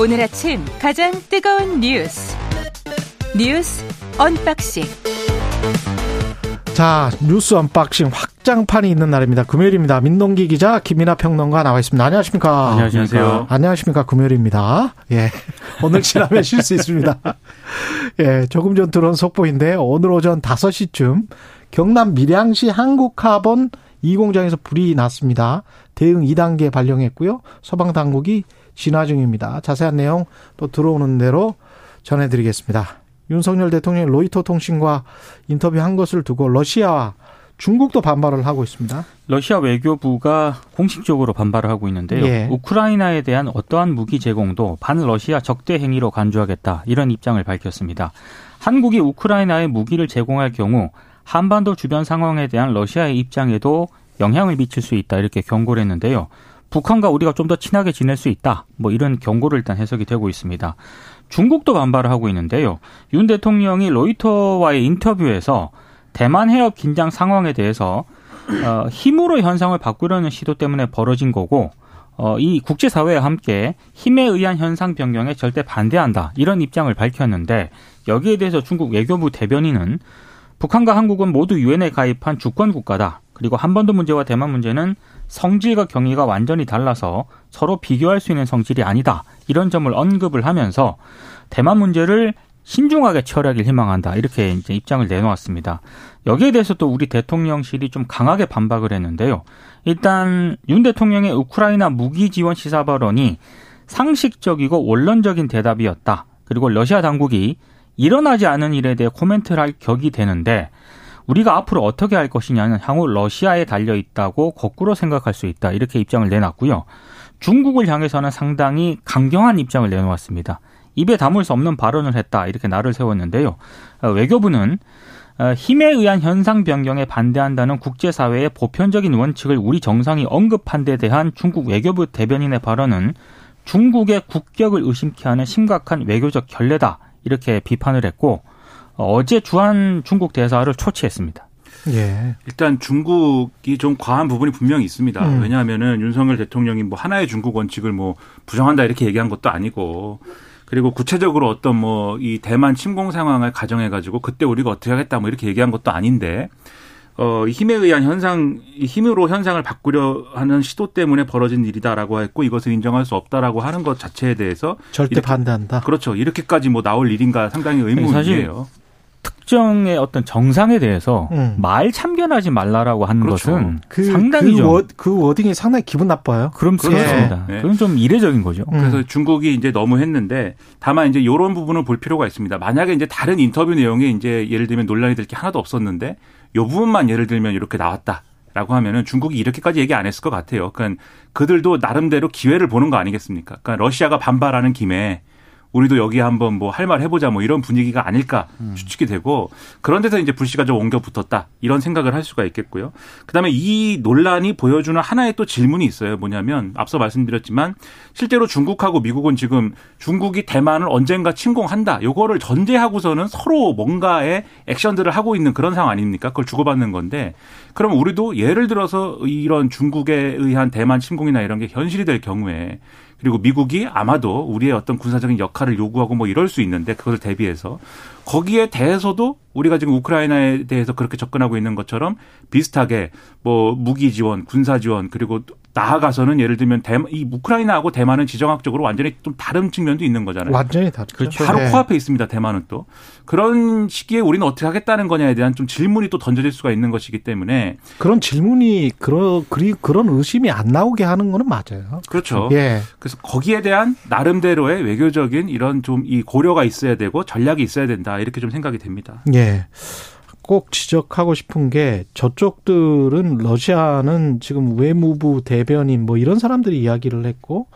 오늘 아침 가장 뜨거운 뉴스 뉴스 언박싱 자 뉴스 언박싱 확장판이 있는 날입니다. 금요일입니다. 민동기 기자 김민하 평론가 나와 있습니다. 안녕하십니까? 안녕하세요. 안녕하십니까? 금요일입니다. 예 오늘 지나면 쉴 수 있습니다. 예 조금 전 들어온 속보인데 오늘 오전 5시쯤 경남 밀양시 한국카본 2공장에서 불이 났습니다. 대응 2단계 발령했고요. 소방 당국이 진화 중입니다. 자세한 내용 또 들어오는 대로 전해드리겠습니다. 윤석열 대통령이 로이터 통신과 인터뷰한 것을 두고 러시아와 중국도 반발을 하고 있습니다. 러시아 외교부가 공식적으로 반발을 하고 있는데요. 예. 우크라이나에 대한 어떠한 무기 제공도 반러시아 적대 행위로 간주하겠다 이런 입장을 밝혔습니다. 한국이 우크라이나에 무기를 제공할 경우 한반도 주변 상황에 대한 러시아의 입장에도 영향을 미칠 수 있다 이렇게 경고를 했는데요. 북한과 우리가 좀 더 친하게 지낼 수 있다. 뭐 이런 경고를 일단 해석이 되고 있습니다. 중국도 반발을 하고 있는데요. 윤 대통령이 로이터와의 인터뷰에서 대만 해협 긴장 상황에 대해서 어, 힘으로 현상을 바꾸려는 시도 때문에 벌어진 거고 어, 이 국제사회와 함께 힘에 의한 현상 변경에 절대 반대한다 이런 입장을 밝혔는데 여기에 대해서 중국 외교부 대변인은 북한과 한국은 모두 유엔에 가입한 주권 국가다. 그리고 한반도 문제와 대만 문제는 성질과 경위가 완전히 달라서 서로 비교할 수 있는 성질이 아니다. 이런 점을 언급을 하면서 대만 문제를 신중하게 처리하길 희망한다. 이렇게 이제 입장을 내놓았습니다. 여기에 대해서 또 우리 대통령실이 좀 강하게 반박을 했는데요. 일단 윤 대통령의 우크라이나 무기 지원 시사 발언이 상식적이고 원론적인 대답이었다. 그리고 러시아 당국이 일어나지 않은 일에 대해 코멘트를 할 격이 되는데 우리가 앞으로 어떻게 할 것이냐는 향후 러시아에 달려 있다고 거꾸로 생각할 수 있다. 이렇게 입장을 내놨고요. 중국을 향해서는 상당히 강경한 입장을 내놓았습니다. 입에 담을 수 없는 발언을 했다. 이렇게 날을 세웠는데요. 어, 외교부는 어, 힘에 의한 현상 변경에 반대한다는 국제사회의 보편적인 원칙을 우리 정상이 언급한 데 대한 중국 외교부 대변인의 발언은 중국의 국격을 의심케 하는 심각한 외교적 결례다. 이렇게 비판을 했고 어제 주한 중국 대사를 초치했습니다. 예. 일단 중국이 좀 과한 부분이 분명히 있습니다. 음. 왜냐하면은 윤석열 대통령이 뭐 하나의 중국 원칙을 뭐 부정한다 이렇게 얘기한 것도 아니고 그리고 구체적으로 어떤 뭐 이 대만 침공 상황을 가정해 가지고 그때 우리가 어떻게 하겠다 뭐 이렇게 얘기한 것도 아닌데 어, 이 힘에 의한 현상, 이 힘으로 현상을 바꾸려 하는 시도 때문에 벌어진 일이다라고 했고 이것을 인정할 수 없다라고 하는 것 자체에 대해서 절대 이렇게, 반대한다. 그렇죠. 이렇게까지 뭐 나올 일인가 상당히 의문이에요. 특정의 어떤 정상에 대해서 음. 말 참견하지 말라라고 하는 그렇죠. 것은 그, 상당히 그, 좀 워, 그 워딩이 상당히 기분 나빠요. 그럼 그렇죠. 그렇습니다. 네. 그건 좀 이례적인 거죠. 음. 그래서 중국이 이제 너무 했는데 다만 이제 이런 부분을 볼 필요가 있습니다. 만약에 이제 다른 인터뷰 내용에 이제 예를 들면 논란이 될 게 하나도 없었는데 요 부분만 예를 들면 이렇게 나왔다. 라고 하면은 중국이 이렇게까지 얘기 안 했을 것 같아요. 그러니까 그들도 나름대로 기회를 보는 거 아니겠습니까? 그러니까 러시아가 반발하는 김에 우리도 여기 한번 뭐 할 말 해보자 뭐 이런 분위기가 아닐까 추측이 되고 그런 데서 이제 불씨가 좀 옮겨 붙었다 이런 생각을 할 수가 있겠고요. 그다음에 이 논란이 보여주는 하나의 또 질문이 있어요. 뭐냐면 앞서 말씀드렸지만 실제로 중국하고 미국은 지금 중국이 대만을 언젠가 침공한다. 요거를 전제하고서는 서로 뭔가의 액션들을 하고 있는 그런 상황 아닙니까? 그걸 주고받는 건데 그럼 우리도 예를 들어서 이런 중국에 의한 대만 침공이나 이런 게 현실이 될 경우에 그리고 미국이 아마도 우리의 어떤 군사적인 역할을 요구하고 뭐 이럴 수 있는데 그것을 대비해서 거기에 대해서도 우리가 지금 우크라이나에 대해서 그렇게 접근하고 있는 것처럼 비슷하게 뭐 무기 지원, 군사 지원 그리고 나아가서는 예를 들면 대만, 이 우크라이나하고 대만은 지정학적으로 완전히 좀 다른 측면도 있는 거잖아요. 완전히 다르죠. 그렇죠. 바로 네. 코앞에 있습니다. 대만은 또 그런 시기에 우리는 어떻게 하겠다는 거냐에 대한 좀 질문이 또 던져질 수가 있는 것이기 때문에 그런 질문이 그런 그리 그런 의심이 안 나오게 하는 거는 맞아요. 그렇죠. 예. 그래서 거기에 대한 나름대로의 외교적인 이런 좀 이 고려가 있어야 되고 전략이 있어야 된다 이렇게 좀 생각이 됩니다. 예. 꼭 지적하고 싶은 게 저쪽들은 러시아는 지금 외무부 대변인 뭐 이런 사람들이 이야기를 했고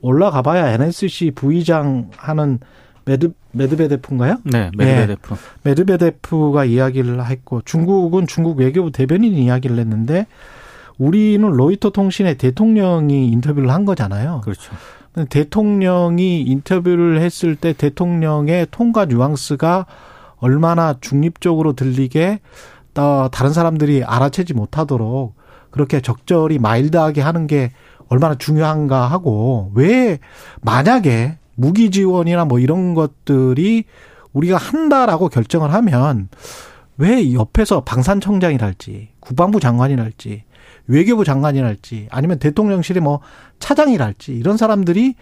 올라가 봐야 NSC 부의장 하는 메드 메드베데프인가요? 네, 메드베데프. 메드베데프가 이야기를 했고 중국은 중국 외교부 대변인이 이야기를 했는데 우리는 로이터 통신의 대통령이 인터뷰를 한 거잖아요. 그렇죠. 대통령이 인터뷰를 했을 때 대통령의 톤과 뉘앙스가 얼마나 중립적으로 들리게 어, 다른 사람들이 알아채지 못하도록 그렇게 적절히 마일드하게 하는 게 얼마나 중요한가 하고 왜 만약에 무기 지원이나 뭐 이런 것들이 우리가 한다라고 결정을 하면 왜 옆에서 방산청장이랄지 국방부 장관이랄지 외교부 장관이랄지 아니면 대통령실의 뭐 차장이랄지 이런 사람들이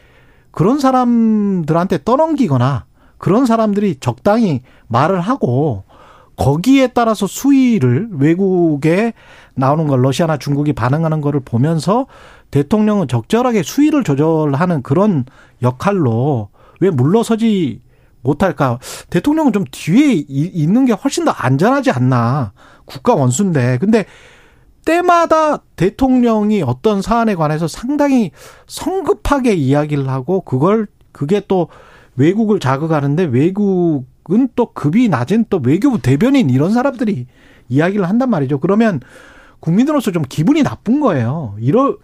그런 사람들한테 떠넘기거나 그런 사람들이 적당히 말을 하고 거기에 따라서 수위를 외국에 나오는 걸 러시아나 중국이 반응하는 거를 보면서 대통령은 적절하게 수위를 조절하는 그런 역할로 왜 물러서지 못할까? 대통령은 좀 뒤에 있는 게 훨씬 더 안전하지 않나. 국가 원수인데. 근데 때마다 대통령이 어떤 사안에 관해서 상당히 성급하게 이야기를 하고 그걸 그게 또 외국을 자극하는데 외국은 또 급이 낮은 또 외교부 대변인 이런 사람들이 이야기를 한단 말이죠. 그러면 국민으로서 좀 기분이 나쁜 거예요. 이럴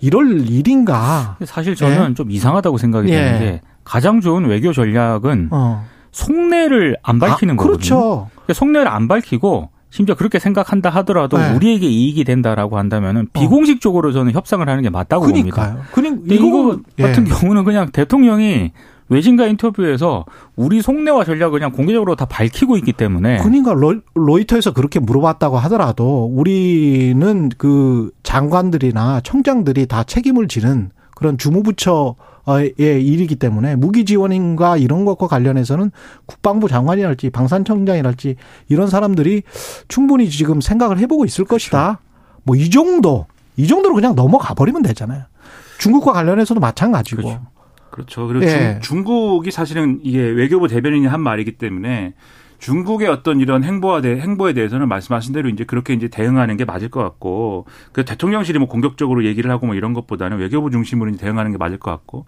이럴 일인가? 사실 저는 예? 좀 이상하다고 생각이 예. 드는 게 가장 좋은 외교 전략은 어. 속내를 안 밝히는 아, 그렇죠. 거거든요. 그러니까 속내를 안 밝히고 심지어 그렇게 생각한다 하더라도 네. 우리에게 이익이 된다라고 한다면은 어. 비공식적으로 저는 협상을 하는 게 맞다고 그러니까요. 봅니다. 그러니까 이거 같은 예. 경우는 그냥 대통령이 외신과 인터뷰에서 우리 속내와 전략을 그냥 공개적으로 다 밝히고 있기 때문에. 그러니까 로, 이터에서 그렇게 물어봤다고 하더라도 우리는 그 장관들이나 청장들이 다 책임을 지는 그런 주무부처 의 일이기 때문에 무기 지원인과 이런 것과 관련해서는 국방부 장관이랄지 방산청장이랄지 이런 사람들이 충분히 지금 생각을 해보고 있을 그렇죠. 것이다. 뭐이 정도 이 정도로 그냥 넘어가 버리면 되잖아요. 중국과 관련해서도 마찬가지고. 그렇죠. 그렇죠. 그리고 예. 중, 국이 사실은 이게 외교부 대변인이 한 말이기 때문에 중국의 어떤 이런 행보에 대 행보에 대해서는 말씀하신 대로 이제 그렇게 이제 대응하는 게 맞을 것 같고 그 대통령실이 뭐 공격적으로 얘기를 하고 뭐 이런 것보다는 외교부 중심으로 이제 대응하는 게 맞을 것 같고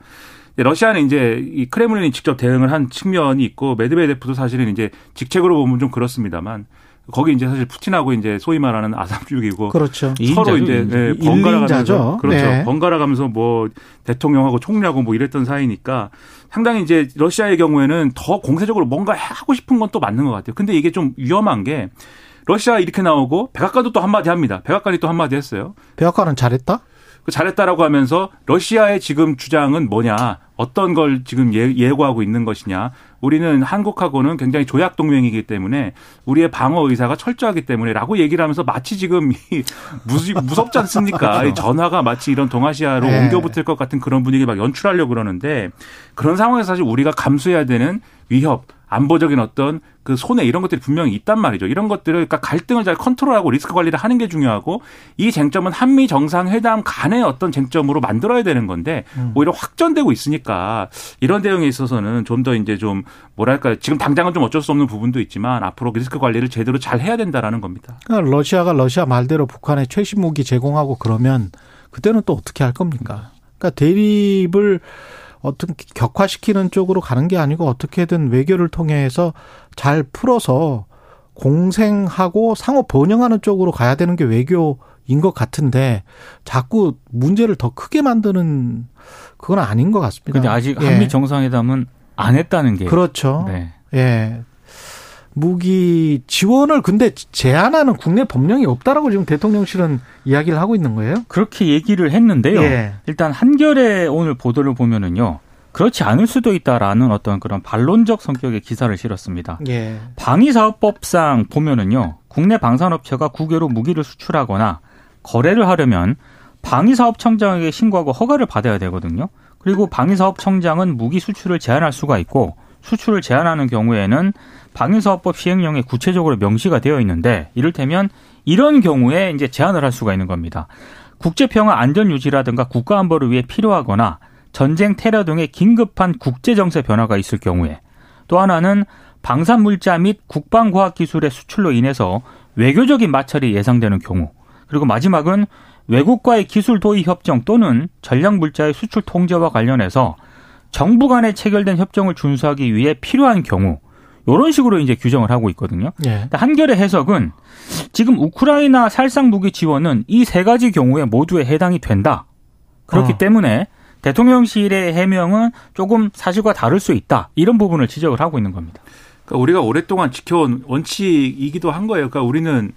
러시아는 이제 이 크레물린이 직접 대응을 한 측면이 있고 메드베데프도 사실은 이제 직책으로 보면 좀 그렇습니다만 거기 이제 사실 푸틴하고 이제 소위 말하는 아삼육이고 그렇죠. 서로 이제 네, 번갈아 가면서 그렇죠. 네. 번갈아 가면서 뭐 대통령하고 총리하고 뭐 이랬던 사이니까 상당히 이제 러시아의 경우에는 더 공세적으로 뭔가 하고 싶은 건 또 맞는 것 같아요. 근데 이게 좀 위험한 게 러시아 이렇게 나오고 백악관도 또 한마디 합니다. 백악관이 또 한마디 했어요. 백악관은 잘했다? 그 잘했다라고 하면서 러시아의 지금 주장은 뭐냐, 어떤 걸 지금 예, 예고하고 있는 것이냐. 우리는 한국하고는 굉장히 조약 동맹이기 때문에 우리의 방어 의사가 철저하기 때문에라고 얘기를 하면서 마치 지금 무섭지 않습니까? 이 전화가 마치 이런 동아시아로 네. 옮겨 붙을 것 같은 그런 분위기 막 연출하려고 그러는데 그런 상황에서 사실 우리가 감수해야 되는 위협 안보적인 어떤 그 손해 이런 것들이 분명히 있단 말이죠. 이런 것들을 그러니까 갈등을 잘 컨트롤하고 리스크 관리를 하는 게 중요하고 이 쟁점은 한미 정상회담 간의 어떤 쟁점으로 만들어야 되는 건데 음. 오히려 확전되고 있으니까 이런 대응에 있어서는 좀 더 이제 좀 뭐랄까 지금 당장은 좀 어쩔 수 없는 부분도 있지만 앞으로 리스크 관리를 제대로 잘 해야 된다라는 겁니다. 그러니까 러시아가 러시아 말대로 북한에 최신 무기 제공하고 그러면 그때는 또 어떻게 할 겁니까? 그러니까 대립을 어떤 격화시키는 쪽으로 가는 게 아니고 어떻게든 외교를 통해서 잘 풀어서 공생하고 상호 번영하는 쪽으로 가야 되는 게 외교인 것 같은데 자꾸 문제를 더 크게 만드는 그건 아닌 것 같습니다. 근데 아직 예. 한미 정상회담은 안 했다는 게 그렇죠. 네. 예. 무기 지원을 근데 제한하는 국내 법령이 없다라고 지금 대통령실은 이야기를 하고 있는 거예요? 그렇게 얘기를 했는데요. 예. 일단 한겨레 오늘 보도를 보면은요. 그렇지 않을 수도 있다라는 어떤 그런 반론적 성격의 기사를 실었습니다. 예. 방위사업법상 보면은요. 국내 방산업체가 국외로 무기를 수출하거나 거래를 하려면 방위사업청장에게 신고하고 허가를 받아야 되거든요. 그리고 방위사업청장은 무기 수출을 제한할 수가 있고 수출을 제한하는 경우에는 방위사업법 시행령에 구체적으로 명시가 되어 있는데 이를테면 이런 경우에 이제 제한을 할 수가 있는 겁니다. 국제 평화 안전 유지라든가 국가 안보를 위해 필요하거나 전쟁 테러 등의 긴급한 국제 정세 변화가 있을 경우에 또 하나는 방산 물자 및 국방 과학 기술의 수출로 인해서 외교적인 마찰이 예상되는 경우 그리고 마지막은 외국과의 기술 도입 협정 또는 전략 물자의 수출 통제와 관련해서 정부 간에 체결된 협정을 준수하기 위해 필요한 경우 이런 식으로 이제 규정을 하고 있거든요. 예. 한결의 해석은 지금 우크라이나 살상 무기 지원은 이 세 가지 경우에 모두에 해당이 된다. 그렇기 어. 때문에 대통령실의 해명은 조금 사실과 다를 수 있다. 이런 부분을 지적을 하고 있는 겁니다. 그러니까 우리가 오랫동안 지켜온 원칙이기도 한 거예요. 그러니까 우리는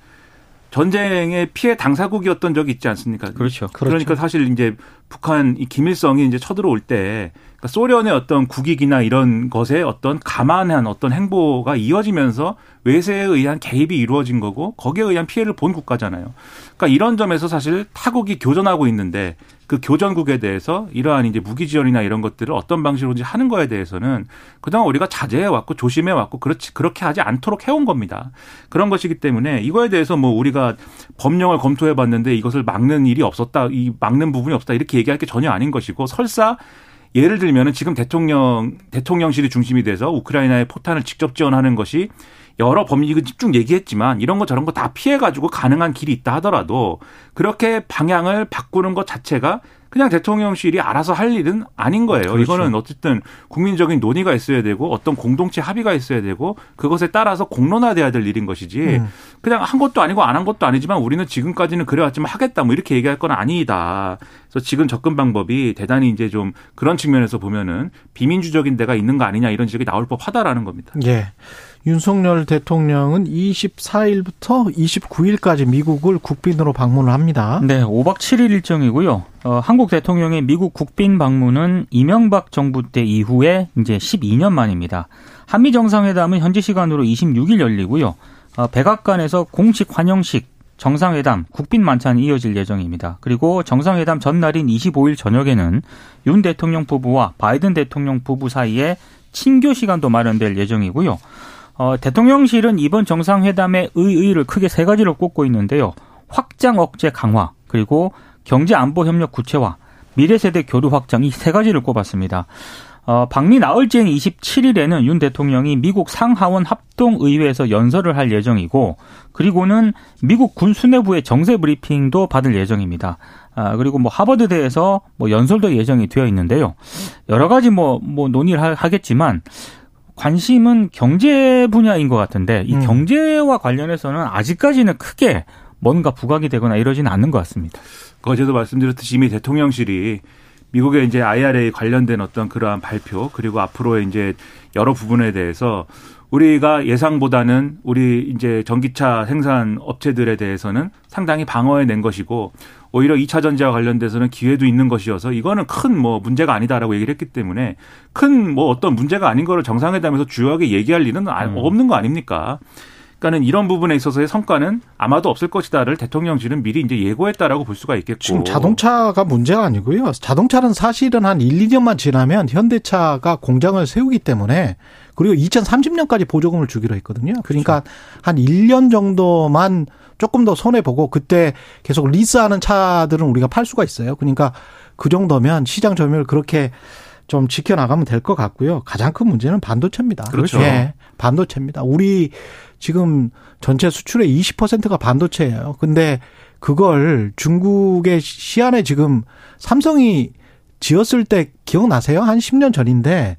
전쟁의 피해 당사국이었던 적이 있지 않습니까? 그렇죠. 그러니까 사실 이제 북한 이 김일성이 이제 쳐들어올 때 그러니까 소련의 어떤 국익이나 이런 것에 어떤 감안한 어떤 행보가 이어지면서 외세에 의한 개입이 이루어진 거고 거기에 의한 피해를 본 국가잖아요. 그러니까 이런 점에서 사실 타국이 교전하고 있는데 그 교전국에 대해서 이러한 이제 무기 지원이나 이런 것들을 어떤 방식으로 이제 하는 거에 대해서는 그동안 우리가 자제해 왔고 조심해 왔고 그렇지 그렇게 하지 않도록 해온 겁니다. 그런 것이기 때문에 이거에 대해서 뭐 우리가 법령을 검토해 봤는데 이것을 막는 일이 없었다, 이 막는 부분이 없다 이렇게 얘기할 게 전혀 아닌 것이고 설사 예를 들면은 지금 대통령 대통령실이 중심이 돼서 우크라이나에 포탄을 직접 지원하는 것이 여러 법리그 집중 얘기했지만 이런 거 저런 거 다 피해 가지고 가능한 길이 있다 하더라도 그렇게 방향을 바꾸는 것 자체가 그냥 대통령실이 알아서 할 일은 아닌 거예요. 그렇죠. 이거는 어쨌든 국민적인 논의가 있어야 되고 어떤 공동체 합의가 있어야 되고 그것에 따라서 공론화돼야 될 일인 것이지 음. 그냥 한 것도 아니고 안 한 것도 아니지만 우리는 지금까지는 그래왔지만 하겠다 뭐 이렇게 얘기할 건 아니다. 그래서 지금 접근 방법이 대단히 이제 좀 그런 측면에서 보면은 비민주적인 데가 있는 거 아니냐 이런 지적이 나올 법하다라는 겁니다. 예. 윤석열 대통령은 24일부터 29일까지 미국을 국빈으로 방문을 합니다. 네, 5박 7일 일정이고요. 어, 한국 대통령의 미국 국빈 방문은 이명박 정부 때 이후에 이제 12년 만입니다. 한미 정상회담은 현지 시간으로 26일 열리고요. 어, 백악관에서 공식 환영식 정상회담, 국빈 만찬이 이어질 예정입니다. 그리고 정상회담 전날인 25일 저녁에는 윤 대통령 부부와 바이든 대통령 부부 사이에 친교 시간도 마련될 예정이고요. 어, 대통령실은 이번 정상회담의 의의를 크게 세 가지로 꼽고 있는데요. 확장 억제 강화, 그리고 경제 안보 협력 구체화, 미래 세대 교류 확장 이 세 가지를 꼽았습니다. 어, 방미 나흘째인 27일에는 윤 대통령이 미국 상하원 합동의회에서 연설을 할 예정이고, 그리고는 미국 군 수뇌부의 정세 브리핑도 받을 예정입니다. 아, 그리고 뭐 하버드대에서 뭐 연설도 예정이 되어 있는데요. 여러 가지 뭐, 뭐 논의를 하겠지만, 관심은 경제 분야인 것 같은데 이 음. 경제와 관련해서는 아직까지는 크게 뭔가 부각이 되거나 이러지는 않는 것 같습니다. 어제도 말씀드렸듯이 이미 대통령실이 미국의 이제 IRA 관련된 어떤 그러한 발표 그리고 앞으로의 이제 여러 부분에 대해서 우리가 예상보다는 우리 이제 전기차 생산 업체들에 대해서는 상당히 방어해 낸 것이고 오히려 2차 전지와 관련돼서는 기회도 있는 것이어서 이거는 큰 뭐 문제가 아니다라고 얘기를 했기 때문에 큰 뭐 어떤 문제가 아닌 거를 정상회담에서 주요하게 얘기할 일은 아, 음. 없는 거 아닙니까? 그러니까는 이런 부분에 있어서의 성과는 아마도 없을 것이다를 대통령실은 미리 이제 예고했다라고 볼 수가 있겠고. 지금 자동차가 문제가 아니고요. 자동차는 사실은 한 1, 2년만 지나면 현대차가 공장을 세우기 때문에 그리고 2030년까지 보조금을 주기로 했거든요. 그러니까 그렇죠. 한 1년 정도만 조금 더 손해 보고 그때 계속 리스하는 차들은 우리가 팔 수가 있어요. 그러니까 그 정도면 시장 점유율 그렇게 좀 지켜나가면 될 것 같고요. 가장 큰 문제는 반도체입니다. 그렇죠. 예, 반도체입니다. 우리 지금 전체 수출의 20%가 반도체예요. 근데 그걸 중국의 시안에 지금 삼성이 지었을 때 기억나세요? 한 10년 전인데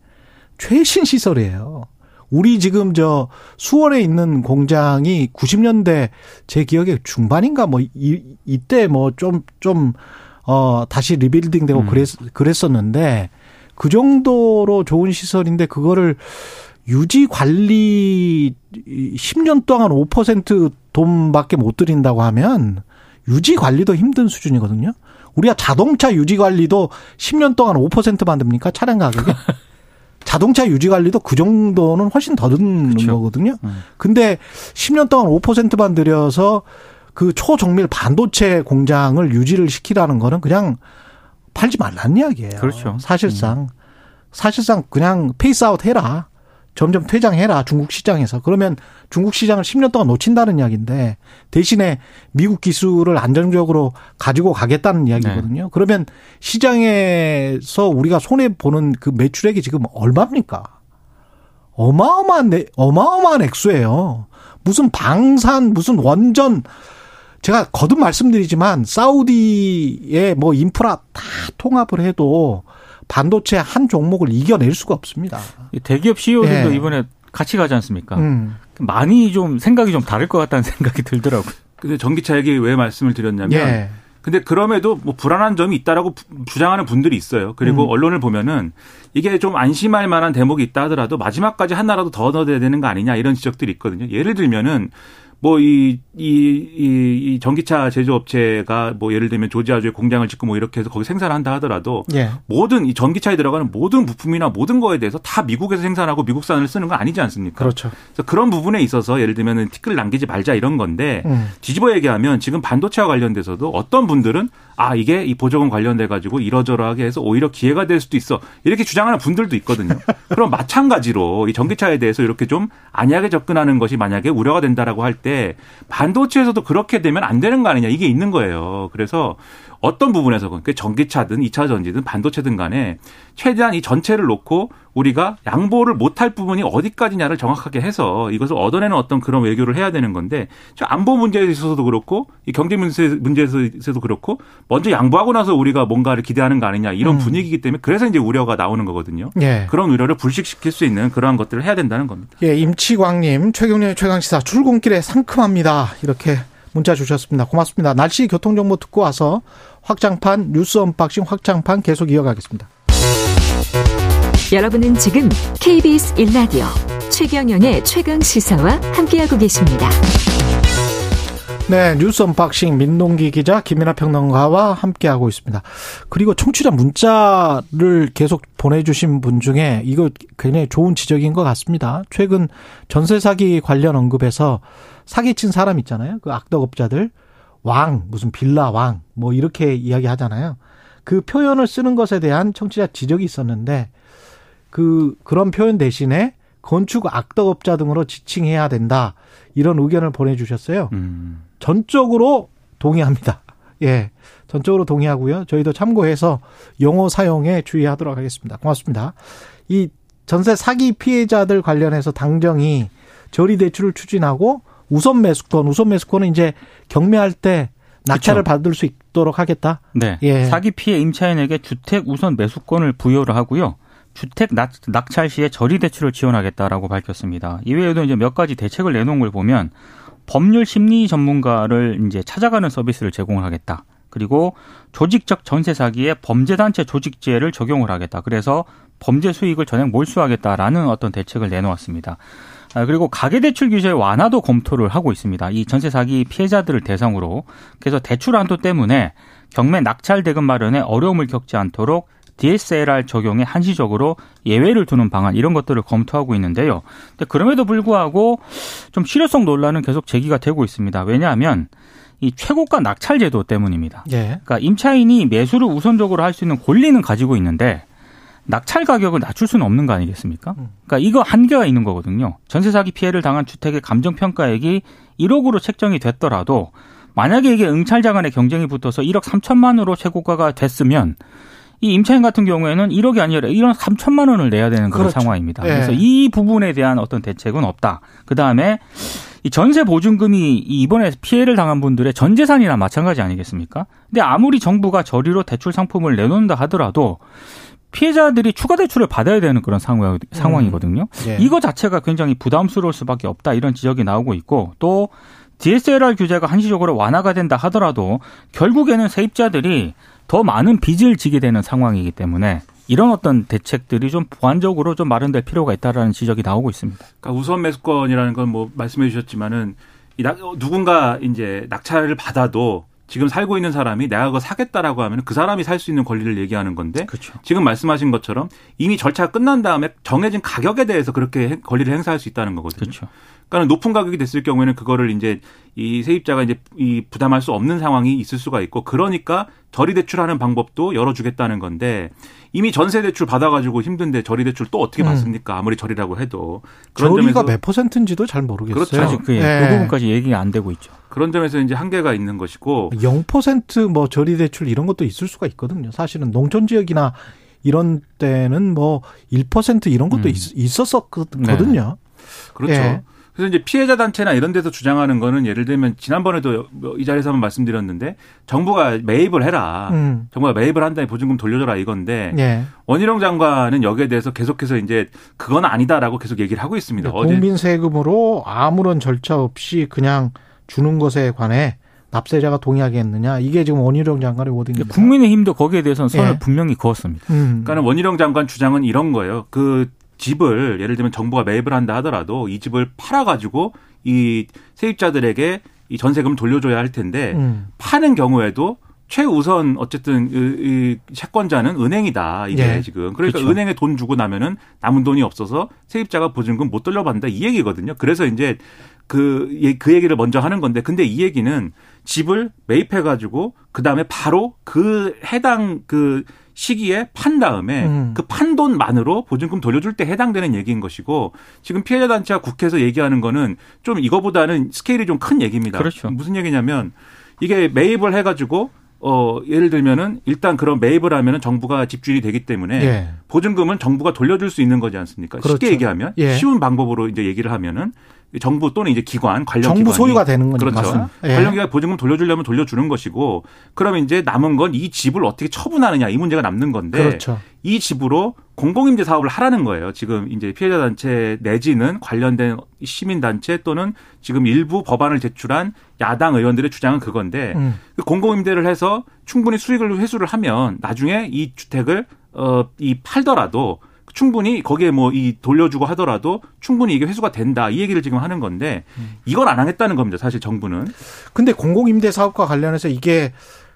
최신 시설이에요. 우리 지금 저 수원에 있는 공장이 90년대 제 기억에 중반인가 뭐 이, 이때 뭐 좀 좀 어 다시 리빌딩 되고 음. 그랬 그랬었는데 그 정도로 좋은 시설인데 그거를 유지 관리 10년 동안 5% 돈밖에 못 드린다고 하면 유지 관리도 힘든 수준이거든요. 우리가 자동차 유지 관리도 10년 동안 5% 만 듭니까? 차량 가격에? 자동차 유지 관리도 그 정도는 훨씬 더 드는 그렇죠. 거거든요. 음. 근데 10년 동안 5%만 들여서 그 초정밀 반도체 공장을 유지를 시키라는 거는 그냥 팔지 말라는 이야기예요. 그렇죠. 사실상 음. 사실상 그냥 phase out 해라. 점점 퇴장해라 중국 시장에서 그러면 중국 시장을 10년 동안 놓친다는 이야기인데 대신에 미국 기술을 안정적으로 가지고 가겠다는 이야기거든요. 네. 그러면 시장에서 우리가 손해 보는 그 매출액이 지금 얼마입니까? 어마어마한 어마어마한 액수예요. 무슨 방산 무슨 원전 제가 거듭 말씀드리지만 사우디의 뭐 인프라 다 통합을 해도 반도체 한 종목을 이겨낼 수가 없습니다. 대기업 CEO들도 예. 이번에 같이 가지 않습니까? 음. 많이 좀 생각이 좀 다를 것 같다는 생각이 들더라고요. 근데 전기차 얘기 왜 말씀을 드렸냐면 예. 근데 그럼에도 뭐 불안한 점이 있다라고 주장하는 분들이 있어요. 그리고 음. 언론을 보면은 이게 좀 안심할 만한 대목이 있다 하더라도 마지막까지 하나라도 더 넣어야 되는 거 아니냐 이런 지적들이 있거든요. 예를 들면은 뭐이이 이 이 전기차 제조업체가 뭐 예를 들면 조지아주에 공장을 짓고 뭐 이렇게 해서 거기 생산을 한다 하더라도 예. 모든 이 전기차에 들어가는 모든 부품이나 모든 거에 대해서 다 미국에서 생산하고 미국산을 쓰는 건 아니지 않습니까? 그렇죠. 그래서 그런 부분에 있어서 예를 들면은 티끌 남기지 말자 이런 건데 음. 뒤집어 얘기하면 지금 반도체와 관련돼서도 어떤 분들은 아 이게 이 보조금 관련돼 가지고 이러저러하게 해서 오히려 기회가 될 수도 있어 이렇게 주장하는 분들도 있거든요. 그럼 마찬가지로 이 전기차에 대해서 이렇게 좀 안약하게 접근하는 것이 만약에 우려가 된다라고 할때 반도체에서도 그렇게 되면 안 되는 거 아니냐 이게 있는 거예요. 그래서 어떤 부분에서 그 전기차든 2차 전지든 반도체든 간에 최대한 이 전체를 놓고 우리가 양보를 못할 부분이 어디까지냐를 정확하게 해서 이것을 얻어내는 어떤 그런 외교를 해야 되는 건데 저 안보 문제에 있어서도 그렇고 이 경제 문제 문제에서도 그렇고 먼저 양보하고 나서 우리가 뭔가를 기대하는 거 아니냐 이런 음. 분위기이기 때문에 그래서 이제 우려가 나오는 거거든요. 예. 그런 우려를 불식시킬 수 있는 그러한 것들을 해야 된다는 겁니다. 예, 임치광님, 최경영의 최강시사 출근길에 상큼합니다. 이렇게 문자 주셨습니다. 고맙습니다. 날씨 교통 정보 듣고 와서 확장판, 뉴스 unboxing 확장판 계속 이어가겠습니다. 여러분은 지금 KBS 1라디오 최경영의 최강 시사와 함께하고 계십니다. 네, 뉴스 unboxing 민동기 기자 김민하 평론가와 함께하고 있습니다. 그리고 청취자 문자를 계속 보내주신 분 중에 이거 굉장히 좋은 지적인 것 같습니다. 최근 전세 사기 관련 언급에서 사기친 사람 있잖아요. 그 악덕업자들 왕 무슨 빌라 왕 뭐 이렇게 이야기하잖아요. 그 표현을 쓰는 것에 대한 청취자 지적이 있었는데 그 그런 표현 대신에 건축 악덕업자 등으로 지칭해야 된다 이런 의견을 보내주셨어요. 음. 전적으로 동의합니다. 예. 전적으로 동의하고요. 저희도 참고해서 용어 사용에 주의하도록 하겠습니다. 고맙습니다. 이 전세 사기 피해자들 관련해서 당정이 저리 대출을 추진하고 우선 매수권, 우선 매수권은 이제 경매할 때 낙찰을 그쵸. 받을 수 있도록 하겠다. 네. 예. 사기 피해 임차인에게 주택 우선 매수권을 부여를 하고요. 주택 낙, 낙찰 시에 저리 대출을 지원하겠다라고 밝혔습니다. 이외에도 이제 몇 가지 대책을 내놓은 걸 보면 법률 심리 전문가를 이제 찾아가는 서비스를 제공을 하겠다. 그리고 조직적 전세 사기에 범죄단체 조직죄를 적용을 하겠다. 그래서 범죄 수익을 전액 몰수하겠다라는 어떤 대책을 내놓았습니다. 아, 그리고 가계대출 규제 완화도 검토를 하고 있습니다. 이 전세 사기 피해자들을 대상으로 그래서 대출 한도 때문에 경매 낙찰 대금 마련에 어려움을 겪지 않도록 DSLR 적용에 한시적으로 예외를 두는 방안 이런 것들을 검토하고 있는데요. 근데 그럼에도 불구하고 좀 실효성 논란은 계속 제기가 되고 있습니다. 왜냐하면 이 최고가 낙찰 제도 때문입니다. 예. 그러니까 임차인이 매수를 우선적으로 할 수 있는 권리는 가지고 있는데 낙찰 가격을 낮출 수는 없는 거 아니겠습니까? 그러니까 이거 한계가 있는 거거든요. 전세 사기 피해를 당한 주택의 감정 평가액이 1억으로 책정이 됐더라도 만약에 이게 응찰자 간의 경쟁이 붙어서 1억 3천만으로 최고가가 됐으면 이 임차인 같은 경우에는 1억이 아니라 1억 3천만 원을 내야 되는 그런 그렇죠. 상황입니다. 예. 그래서 이 부분에 대한 어떤 대책은 없다. 그 다음에 이 전세 보증금이 이 이번에 피해를 당한 분들의 전 재산이나 마찬가지 아니겠습니까? 근데 아무리 정부가 저리로 대출 상품을 내놓는다 하더라도 피해자들이 추가 대출을 받아야 되는 그런 상황, 상황이거든요. 예. 이거 자체가 굉장히 부담스러울 수밖에 없다 이런 지적이 나오고 있고 또 DSLR 규제가 한시적으로 완화가 된다 하더라도 결국에는 세입자들이 더 많은 빚을 지게 되는 상황이기 때문에 이런 어떤 대책들이 좀 보완적으로 좀 마련될 필요가 있다라는 지적이 나오고 있습니다. 그러니까 우선 매수권이라는 건 뭐 말씀해 주셨지만은 이 낙- 누군가 이제 낙찰을 받아도 지금 살고 있는 사람이 내가 그거 사겠다라고 하면 그 사람이 살 수 있는 권리를 얘기하는 건데 그렇죠. 지금 말씀하신 것처럼 이미 절차가 끝난 다음에 정해진 가격에 대해서 그렇게 행- 권리를 행사할 수 있다는 거거든요. 그렇죠. 그러니까 높은 가격이 됐을 경우에는 그거를 이제 이 세입자가 이제 이 부담할 수 없는 상황이 있을 수가 있고 그러니까 저리 대출하는 방법도 열어주겠다는 건데 이미 전세 대출 받아가지고 힘든데 저리 대출 또 어떻게 음. 받습니까? 아무리 저리라고 해도 그런 저리가 점에서 몇 퍼센트인지도 잘 모르겠어요. 그렇죠. 아직 그, 예. 그 부분까지 얘기가 안 되고 있죠. 그런 점에서 이제 한계가 있는 것이고 0%뭐 저리 대출 이런 것도 있을 수가 있거든요. 사실은 농촌 지역이나 이런 때는 뭐 1% 이런 것도 음. 있, 있었었거든요. 그렇죠. 예. 그래서 이제 피해자 단체나 이런 데서 주장하는 거는 예를 들면 지난번에도 뭐이 자리에서 한번 말씀드렸는데 정부가 매입을 해라. 음. 정부가 매입을 한 다음에 보증금 돌려줘라 이건데 예. 원희룡 장관은 여기에 대해서 계속해서 이제 그건 아니다라고 계속 얘기를 하고 있습니다. 어제 네, 국민 세금으로 아무런 절차 없이 그냥 주는 것에 관해 납세자가 동의하겠느냐. 이게 지금 원희룡 장관의 워딩입니다. 국민의힘도 거기에 대해서는 선을 예. 분명히 그었습니다. 음. 그러니까 원희룡 장관 주장은 이런 거예요. 그 집을 예를 들면 정부가 매입을 한다 하더라도 이 집을 팔아가지고 이 세입자들에게 이 전세금을 돌려줘야 할 텐데 음. 파는 경우에도 최우선 어쨌든 이, 채권자는 은행이다 이게 네. 지금 그러니까 그렇죠. 은행에 돈 주고 나면은 남은 돈이 없어서 세입자가 보증금 못 돌려받는다 이 얘기거든요. 그래서 이제 그, 그 얘기를 먼저 하는 건데 근데 이 얘기는 집을 매입해 가지고 그 다음에 바로 그 해당 그 시기에 판 다음에 음. 그판 돈만으로 보증금 돌려줄 때 해당되는 얘기인 것이고 지금 피해자 단체가 국회에서 얘기하는 거는 좀 이거보다는 스케일이 좀 큰 얘기입니다. 그렇죠. 무슨 얘기냐면 이게 매입을 해가지고 어, 예를 들면은 일단 그런 매입을 하면은 정부가 집주인이 되기 때문에 예. 보증금은 정부가 돌려줄 수 있는 거지 않습니까? 그렇죠. 쉽게 얘기하면 예. 쉬운 방법으로 이제 얘기를 하면은 정부 또는 이제 기관 관련 정부 기관이 소유가 되는 거죠. 그렇죠. 예. 관련 기관 보증금 돌려주려면 돌려주는 것이고 그러면 이제 남은 건 이 집을 어떻게 처분하느냐 이 문제가 남는 건데 그렇죠. 이 집으로 공공임대 사업을 하라는 거예요. 지금 이제 피해자 단체 내지는 관련된 시민 단체 또는 지금 일부 법안을 제출한 야당 의원들의 주장은 그건데 음. 그 공공임대를 해서 충분히 수익을 회수를 하면 나중에 이 주택을 어이 팔더라도 충분히 거기에 뭐 이 돌려주고 하더라도 충분히 이게 회수가 된다 이 얘기를 지금 하는 건데 이걸 안 하겠다는 겁니다. 사실 정부는. 근데 공공임대 사업과 관련해서 이게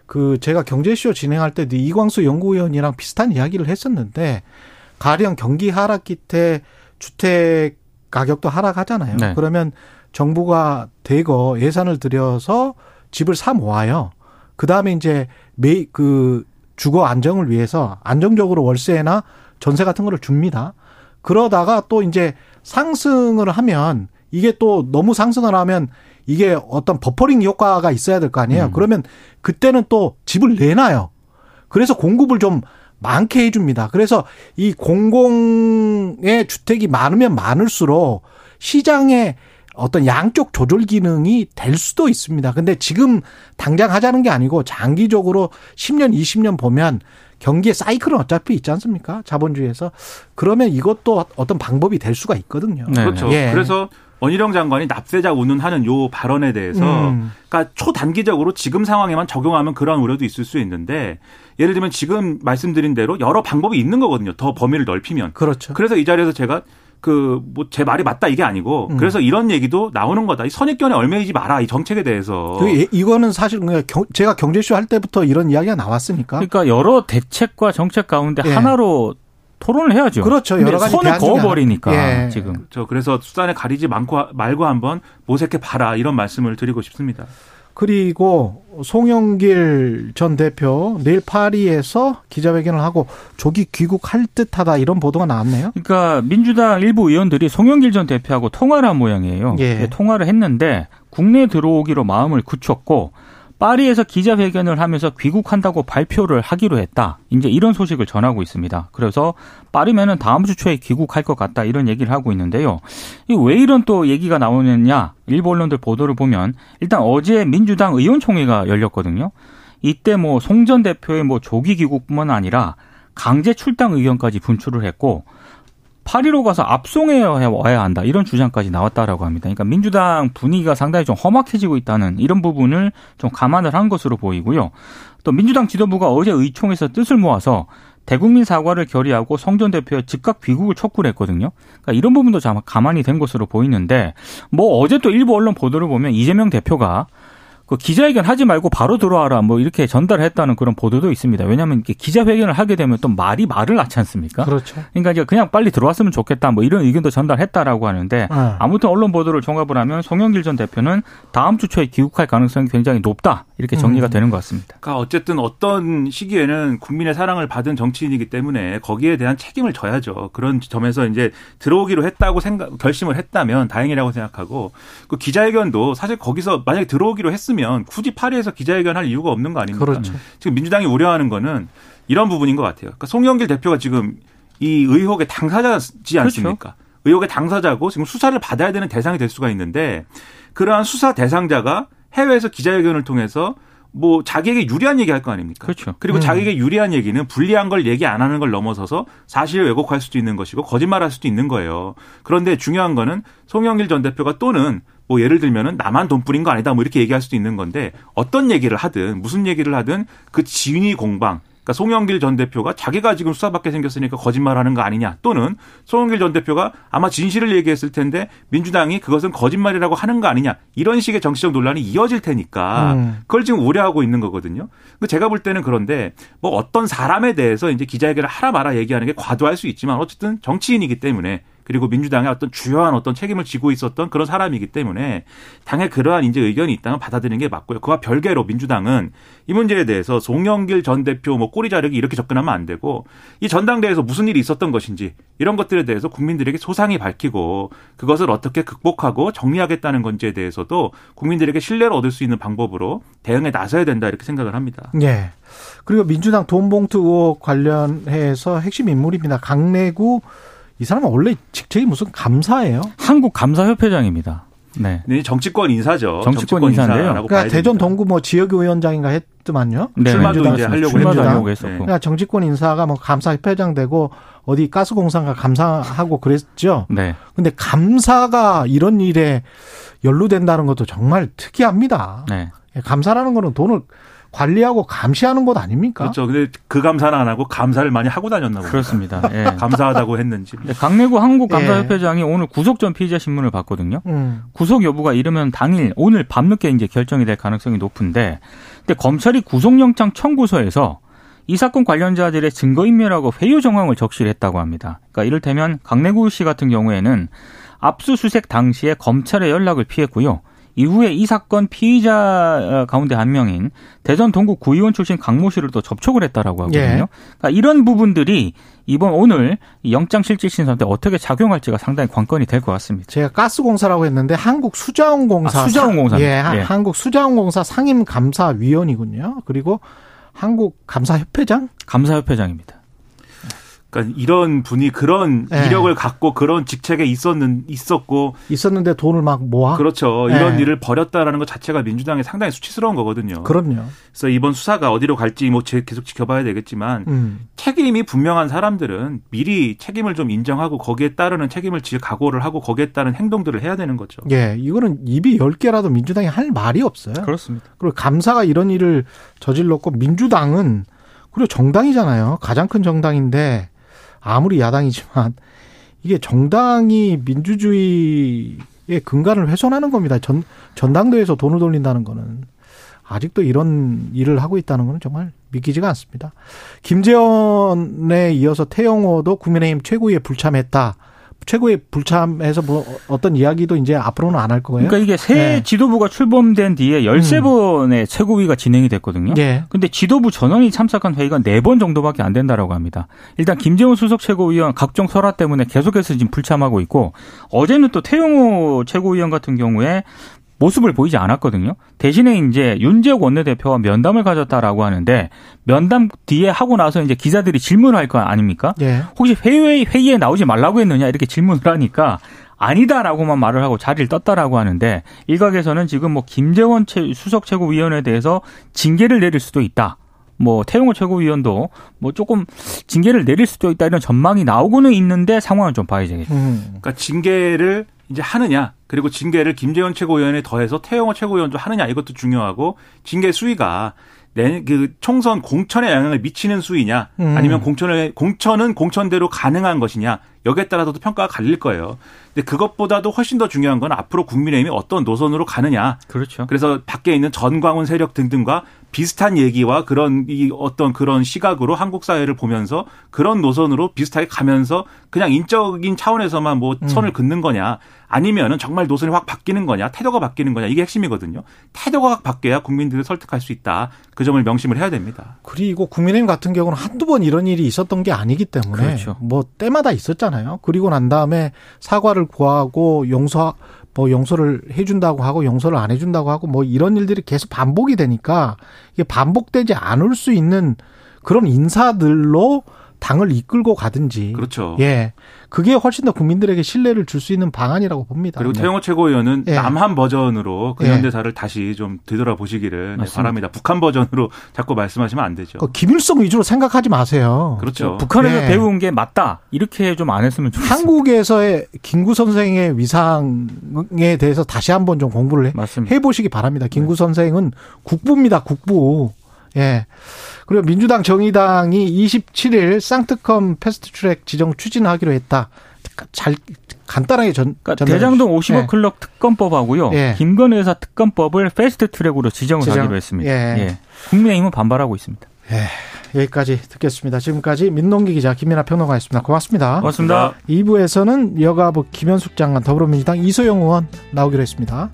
그 제가 경제쇼 진행할 때도 이광수 연구위원이랑 비슷한 이야기를 했었는데 가령 경기 하락 기태 주택 가격도 하락하잖아요. 네. 그러면 정부가 대거 예산을 들여서 집을 사 모아요. 그 다음에 이제 매, 그 주거 안정을 위해서 안정적으로 월세나 전세 같은 거를 줍니다. 그러다가 또 이제 상승을 하면 이게 또 너무 상승을 하면 이게 어떤 버퍼링 효과가 있어야 될 거 아니에요. 음. 그러면 그때는 또 집을 내놔요. 그래서 공급을 좀 많게 해줍니다. 그래서 이 공공의 주택이 많으면 많을수록 시장에 어떤 양쪽 조절 기능이 될 수도 있습니다. 근데 지금 당장 하자는 게 아니고 장기적으로 10년, 20년 보면 경기의 사이클은 어차피 있지 않습니까? 자본주의에서. 그러면 이것도 어떤 방법이 될 수가 있거든요. 네. 그렇죠. 예. 그래서 원희룡 장관이 납세자 운운하는 요 발언에 대해서 음. 그러니까 초단기적으로 지금 상황에만 적용하면 그런 우려도 있을 수 있는데 예를 들면 지금 말씀드린 대로 여러 방법이 있는 거거든요. 더 범위를 넓히면. 그렇죠. 그래서 이 자리에서 제가 그 뭐 제 말이 맞다 이게 아니고 음. 그래서 이런 얘기도 나오는 거다. 이 선입견에 얼매이지 마라 이 정책에 대해서. 그 이거는 사실 제가 경제쇼 할 때부터 이런 이야기가 나왔으니까. 그러니까 여러 대책과 정책 가운데 예. 하나로 토론을 해야죠. 그렇죠. 여러 가지 손을 그어버리니까 예. 지금. 저 그래서 수단에 가리지 않고 말고 한번 모색해 봐라 이런 말씀을 드리고 싶습니다. 그리고 송영길 전 대표 내일 파리에서 기자회견을 하고 조기 귀국할 듯하다 이런 보도가 나왔네요. 그러니까 민주당 일부 의원들이 송영길 전 대표하고 통화를 한 모양이에요. 예. 통화를 했는데 국내 들어오기로 마음을 굳혔고 파리에서 기자회견을 하면서 귀국한다고 발표를 하기로 했다. 이제 이런 소식을 전하고 있습니다. 그래서 빠르면은 다음 주 초에 귀국할 것 같다. 이런 얘기를 하고 있는데요. 왜 이런 또 얘기가 나오느냐? 일부 언론들 보도를 보면 일단 어제 민주당 의원총회가 열렸거든요. 이때 뭐 송 전 대표의 뭐 조기 귀국뿐만 아니라 강제 출당 의견까지 분출을 했고 파리로 가서 압송해 와야 한다 이런 주장까지 나왔다라고 합니다. 그러니까 민주당 분위기가 상당히 좀 험악해지고 있다는 이런 부분을 좀 감안을 한 것으로 보이고요. 또 민주당 지도부가 어제 의총에서 뜻을 모아서 대국민 사과를 결의하고 성전 대표의 즉각 귀국을 촉구를 했거든요. 그러니까 이런 부분도 가만히 된 것으로 보이는데 뭐 어제 또 일부 언론 보도를 보면 이재명 대표가 그 기자회견 하지 말고 바로 들어와라 뭐 이렇게 전달했다는 그런 보도도 있습니다. 왜냐하면 기자회견을 하게 되면 또 말이 말을 낳지 않습니까? 그렇죠. 그러니까 이제 그냥 빨리 들어왔으면 좋겠다 뭐 이런 의견도 전달했다라고 하는데 네. 아무튼 언론 보도를 종합을 하면 송영길 전 대표는 다음 주 초에 귀국할 가능성이 굉장히 높다 이렇게 정리가 음. 되는 것 같습니다. 그러니까 어쨌든 어떤 시기에는 국민의 사랑을 받은 정치인이기 때문에 거기에 대한 책임을 져야죠. 그런 점에서 이제 들어오기로 했다고 생각 결심을 했다면 다행이라고 생각하고 그 기자회견도 사실 거기서 만약에 들어오기로 했으면 했으면 굳이 파리에서 기자회견 할 이유가 없는 거 아닙니까? 그렇죠. 지금 민주당이 우려하는 거는 이런 부분인 것 같아요. 그러니까 송영길 대표가 지금 이 의혹의 당사자지 그렇죠. 않습니까? 그렇죠. 의혹의 당사자고 지금 수사를 받아야 되는 대상이 될 수가 있는데 그러한 수사 대상자가 해외에서 기자회견을 통해서 뭐 자기에게 유리한 얘기 할 거 아닙니까? 그렇죠. 그리고 음. 자기에게 유리한 얘기는 불리한 걸 얘기 안 하는 걸 넘어서서 사실을 왜곡할 수도 있는 것이고 거짓말할 수도 있는 거예요. 그런데 중요한 거는 송영길 전 대표가 또는 뭐 예를 들면은 나만 돈 뿌린 거 아니다 뭐 이렇게 얘기할 수도 있는 건데 어떤 얘기를 하든 무슨 얘기를 하든 그 진위 공방 그러니까 송영길 전 대표가 자기가 지금 수사받게 생겼으니까 거짓말하는 거 아니냐 또는 송영길 전 대표가 아마 진실을 얘기했을 텐데 민주당이 그것은 거짓말이라고 하는 거 아니냐 이런 식의 정치적 논란이 이어질 테니까 음. 그걸 지금 우려하고 있는 거거든요. 그 제가 볼 때는 그런데 뭐 어떤 사람에 대해서 이제 기자회견을 하라 마라 얘기하는 게 과도할 수 있지만 어쨌든 정치인이기 때문에 그리고 민주당의 어떤 주요한 어떤 책임을 지고 있었던 그런 사람이기 때문에 당에 그러한 이제 의견이 있다면 받아들이는 게 맞고요. 그와 별개로 민주당은 이 문제에 대해서 송영길 전 대표 뭐 꼬리 자르기 이렇게 접근하면 안 되고 이 전당대회에서 무슨 일이 있었던 것인지 이런 것들에 대해서 국민들에게 소상히 밝히고 그것을 어떻게 극복하고 정리하겠다는 건지에 대해서도 국민들에게 신뢰를 얻을 수 있는 방법으로 대응에 나서야 된다 이렇게 생각을 합니다. 예. 그리고 민주당 돈봉투 관련해서 핵심 인물입니다. 강내구 이 사람은 원래 직책이 무슨 감사예요? 한국 감사협회장입니다. 네. 네, 정치권 인사죠. 정치권 인사인데요. 인사라고 그러니까 대전. 동구 뭐 지역위원장인가 했더만요. 네. 출마도 민주당- 이제 하려고 출마도. 하려고 했었고. 네. 그러니까 정치권 인사가 뭐 감사협회장 되고 어디 가스공사가 감사하고 그랬죠. 네. 근데 감사가 이런 일에 연루된다는 것도 정말 특이합니다. 네. 감사라는 거는 돈을 관리하고 감시하는 것 아닙니까? 그렇죠. 근데 그 감사는 안 하고 감사를 많이 하고 다녔나 보다. 그렇습니다. 예. 감사하다고 했는지. 네, 강내구 한국감사협회장이 예. 오늘 구속 전 피의자 신문을 봤거든요. 음. 구속 여부가 이르면 당일 오늘 밤늦게 이제 결정이 될 가능성이 높은데, 근데 검찰이 구속영장 청구서에서 이 사건 관련자들의 증거인멸하고 회유 정황을 적시를 했다고 합니다. 그러니까 이를테면 강내구 씨 같은 경우에는 압수수색 당시에 검찰의 연락을 피했고요. 이후에 이 사건 피의자 가운데 한 명인 대전 동구 구의원 출신 강모 씨를 또 접촉을 했다라고 하거든요. 예. 그러니까 이런 부분들이 이번 오늘 이 영장 실질 심사 때 어떻게 작용할지가 상당히 관건이 될 것 같습니다. 제가 가스공사라고 했는데 한국 수자원공사 아, 수자원공사입니다. 예, 하- 예. 한국 수자원공사 상임 감사위원이군요. 그리고 한국 감사협회장? 감사협회장입니다. 그러니까 이런 분이 그런 네. 이력을 갖고 그런 직책에 있었는 있었고 있었는데 돈을 막 모아? 그렇죠. 네. 이런 일을 벌였다라는 것 자체가 민주당에 상당히 수치스러운 거거든요. 그럼요. 그래서 이번 수사가 어디로 갈지 뭐 제- 계속 지켜봐야 되겠지만 음. 책임이 분명한 사람들은 미리 책임을 좀 인정하고 거기에 따르는 책임을 질 각오를 하고 거기에 따른 행동들을 해야 되는 거죠. 예, 이거는 입이 열 개라도 민주당이 할 말이 없어요. 그렇습니다. 그리고 감사가 이런 일을 저질렀고 민주당은 그리고 정당이잖아요. 가장 큰 정당인데 아무리 야당이지만 이게 정당이 민주주의의 근간을 훼손하는 겁니다. 전 전당대회에서 돈을 돌린다는 거는 아직도 이런 일을 하고 있다는 거는 정말 믿기지가 않습니다. 김재원에 이어서 태영호도 국민의힘 최고위에 불참했다. 최고위 불참해서 뭐 어떤 이야기도 이제 앞으로는 안 할 거예요. 그러니까 이게 새 네. 지도부가 출범된 뒤에 13번의 최고위가 진행이 됐거든요. 예. 근데 지도부 전원이 참석한 회의가 4번 정도밖에 안 된다라고 합니다. 일단 김재원 수석 최고위원 각종 설화 때문에 계속해서 지금 불참하고 있고 어제는 또 태용호 최고위원 같은 경우에 모습을 보이지 않았거든요. 대신에 이제 윤재욱 원내대표와 면담을 가졌다라고 하는데 면담 뒤에 하고 나서 이제 기자들이 질문을 할거 아닙니까? 예. 혹시 회의, 회의에 나오지 말라고 했느냐 이렇게 질문을 하니까 아니다라고만 말을 하고 자리를 떴다라고 하는데 일각에서는 지금 뭐 김재원 최- 수석 최고위원에 대해서 징계를 내릴 수도 있다. 뭐 태용호 최고위원도 뭐 조금 징계를 내릴 수도 있다 이런 전망이 나오고는 있는데 상황을 좀 봐야겠죠. 음. 그러니까 징계를 이제 하느냐 그리고 징계를 김재원 최고위원에 더해서 태영호 최고위원도 하느냐 이것도 중요하고 징계 수위가 내그 총선 공천에 영향을 미치는 수위냐 음. 아니면 공천을 공천은 공천대로 가능한 것이냐 여기에 따라서도 평가가 갈릴 거예요. 근데 그것보다도 훨씬 더 중요한 건 앞으로 국민의힘이 어떤 노선으로 가느냐. 그렇죠. 그래서 밖에 있는 전광훈 세력 등등과 비슷한 얘기와 그런 이 어떤 그런 시각으로 한국 사회를 보면서 그런 노선으로 비슷하게 가면서 그냥 인적인 차원에서만 뭐 선을 긋는 거냐 아니면은 정말 노선이 확 바뀌는 거냐 태도가 바뀌는 거냐 이게 핵심이거든요. 태도가 확 바뀌어야 국민들을 설득할 수 있다. 그 점을 명심을 해야 됩니다. 그리고 국민의힘 같은 경우는 한두 번 이런 일이 있었던 게 아니기 때문에 그렇죠. 뭐 때마다 있었잖아요. 그리고 난 다음에 사과를 구하고 용서 뭐 용서를 해준다고 하고 용서를 안 해준다고 하고 뭐 이런 일들이 계속 반복이 되니까 이게 반복되지 않을 수 있는 그런 인사들로 당을 이끌고 가든지 그렇죠. 예 그게 훨씬 더 국민들에게 신뢰를 줄 수 있는 방안이라고 봅니다. 그리고 네. 태영호 최고위원은 예. 남한 버전으로 그 예. 현대사를 다시 좀 되돌아보시기를 네, 맞습니다. 바랍니다. 북한 버전으로 자꾸 말씀하시면 안 되죠. 그 김일성 위주로 생각하지 마세요. 그렇죠. 북한에서 예. 배운 게 맞다 이렇게 좀 안 했으면 좋겠습니다. 한국에서의 김구 선생의 위상에 대해서 다시 한번 좀 공부를 해. 해보시기 바랍니다. 김구 선생은 국부입니다, 국부. 예. 그리고 민주당 정의당이 27일 쌍특검 패스트트랙 지정 추진하기로 했다. 잘 간단하게 전 그러니까 대장동 55 예. 클럽 특검법하고요. 예. 김건희 여사 특검법을 패스트트랙으로 지정을 지정. 하기로 했습니다. 예. 예. 국민의힘은 반발하고 있습니다. 여기까지 듣겠습니다. 지금까지 민동기 기자 김민아 평론가였습니다. 고맙습니다. 고맙습니다. 2부에서는 여가부 김현숙 장관 더불어민주당 이소영 의원 나오기로 했습니다.